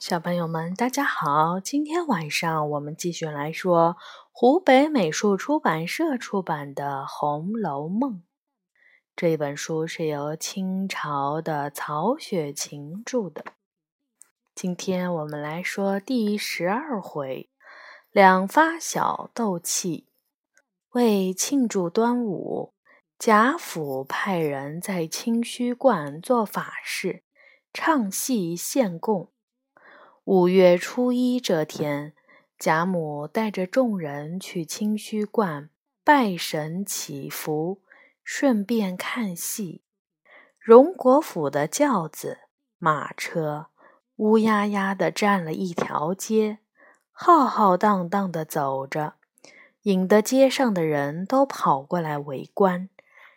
小朋友们，大家好！今天晚上我们继续来说湖北美术出版社出版的《红楼梦》这本书，是由清朝的曹雪芹著的。今天我们来说第十二回：两发小斗气。为庆祝端午，贾府派人在清虚观做法事，唱戏献供。五月初一这天，贾母带着众人去清虚观拜神祈福，顺便看戏。荣国府的轿子、马车乌压压的站了一条街，浩浩荡荡的走着，引得街上的人都跑过来围观，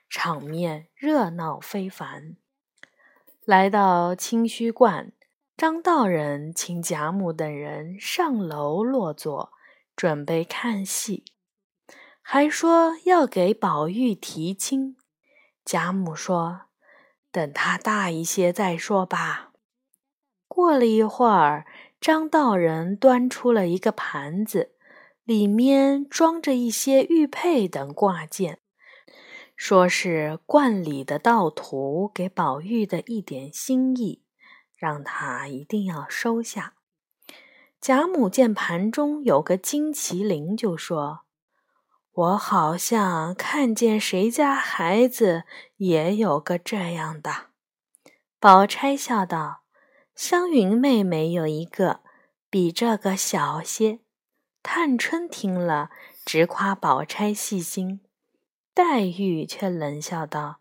场面热闹非凡。来到清虚观。张道人请贾母等人上楼落座，准备看戏，还说要给宝玉提亲。贾母说：“等他大一些再说吧。”过了一会儿，张道人端出了一个盘子，里面装着一些玉佩等挂件，说是观里的道徒给宝玉的一点心意。让他一定要收下。贾母见盘中有个金麒麟，就说：“我好像看见谁家孩子也有个这样的。”宝钗笑道：“湘云妹妹有一个，比这个小些。”探春听了，直夸宝钗细心。黛玉却冷笑道：“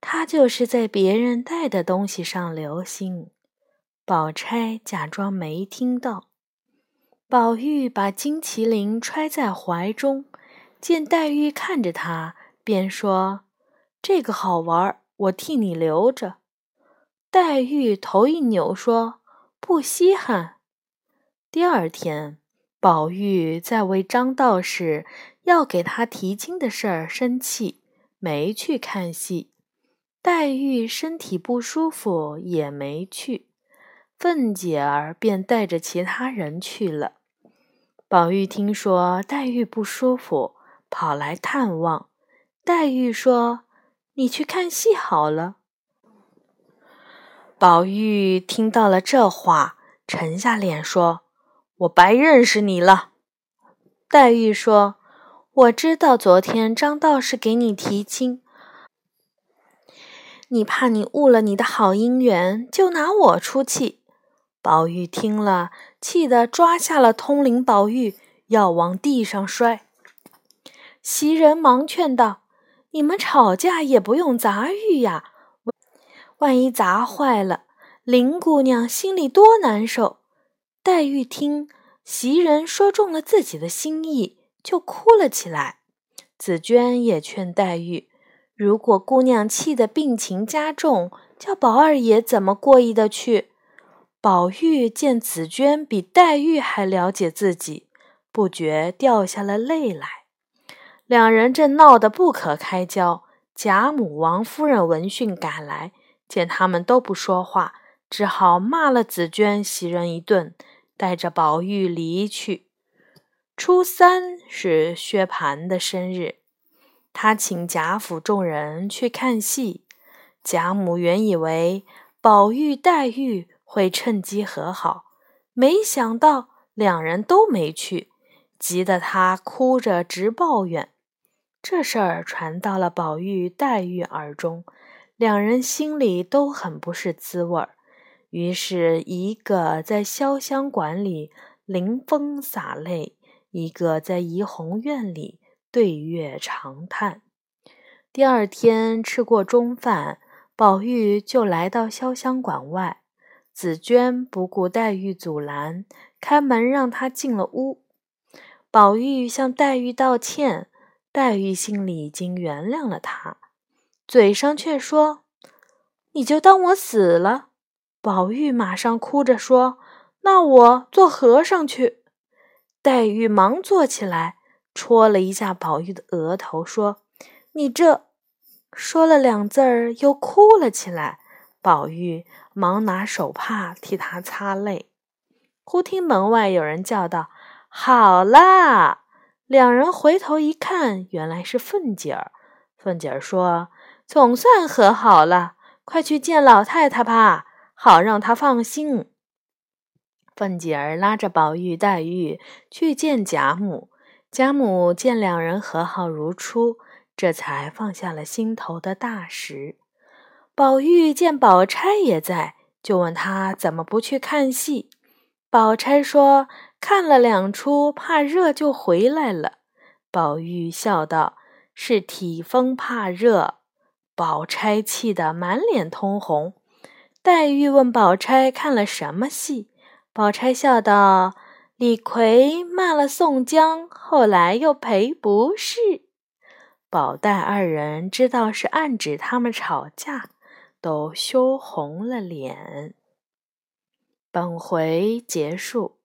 她就是在别人带的东西上留心。”宝钗假装没听到，宝玉把金麒麟揣在怀中，见黛玉看着他，便说：“这个好玩，我替你留着。”黛玉头一扭，说：“不稀罕。”第二天，宝玉在为张道士要给他提亲的事儿生气，没去看戏。黛玉身体不舒服，也没去。凤姐儿便带着其他人去了。宝玉听说黛玉不舒服，跑来探望。黛玉说：“你去看戏好了。”宝玉听到了这话，沉下脸说：“我白认识你了。”黛玉说：“我知道昨天张道士给你提亲，你怕你误了你的好姻缘，就拿我出气。”宝玉听了，气得抓下了通灵宝玉，要往地上摔。袭人忙劝道：“你们吵架也不用砸玉呀，万一砸坏了，林姑娘心里多难受。”黛玉听袭人说中了自己的心意，就哭了起来。紫娟也劝黛玉：“如果姑娘气得病情加重，叫宝二爷怎么过意的去？”宝玉见紫娟比黛玉还了解自己，不觉掉下了泪来。两人正闹得不可开交，贾母、王夫人闻讯赶来，见他们都不说话，只好骂了紫娟、袭人一顿，带着宝玉离去。初三是薛蟠的生日，他请贾府众人去看戏。贾母原以为宝玉、黛玉。会趁机和好，没想到两人都没去，急得他哭着直抱怨。这事儿传到了宝玉、黛玉耳中，两人心里都很不是滋味儿。于是，一个在潇湘馆里临风洒泪，一个在怡红院里对月长叹。第二天吃过中饭，宝玉就来到潇湘馆外。紫娟不顾黛玉阻拦，开门让她进了屋。宝玉向黛玉道歉，黛玉心里已经原谅了他，嘴上却说：“你就当我死了。”宝玉马上哭着说：“那我做和尚去。”黛玉忙坐起来，戳了一下宝玉的额头，说：“你这……”说了两字儿，又哭了起来。宝玉忙拿手帕替他擦泪。忽听门外有人叫道：“好啦！”两人回头一看，原来是凤姐儿。凤姐儿说：“总算和好了，快去见老太太吧，好让她放心。”凤姐儿拉着宝玉、黛玉去见贾母。贾母见两人和好如初，这才放下了心头的大石。宝玉见宝钗也在，就问他怎么不去看戏。宝钗说：“看了两出，怕热就回来了。”宝玉笑道：“是体风怕热。”宝钗气得满脸通红。黛玉问宝钗看了什么戏，宝钗笑道：“李逵骂了宋江，后来又赔不是。”宝黛二人知道是暗指他们吵架，都羞红了脸。本回结束。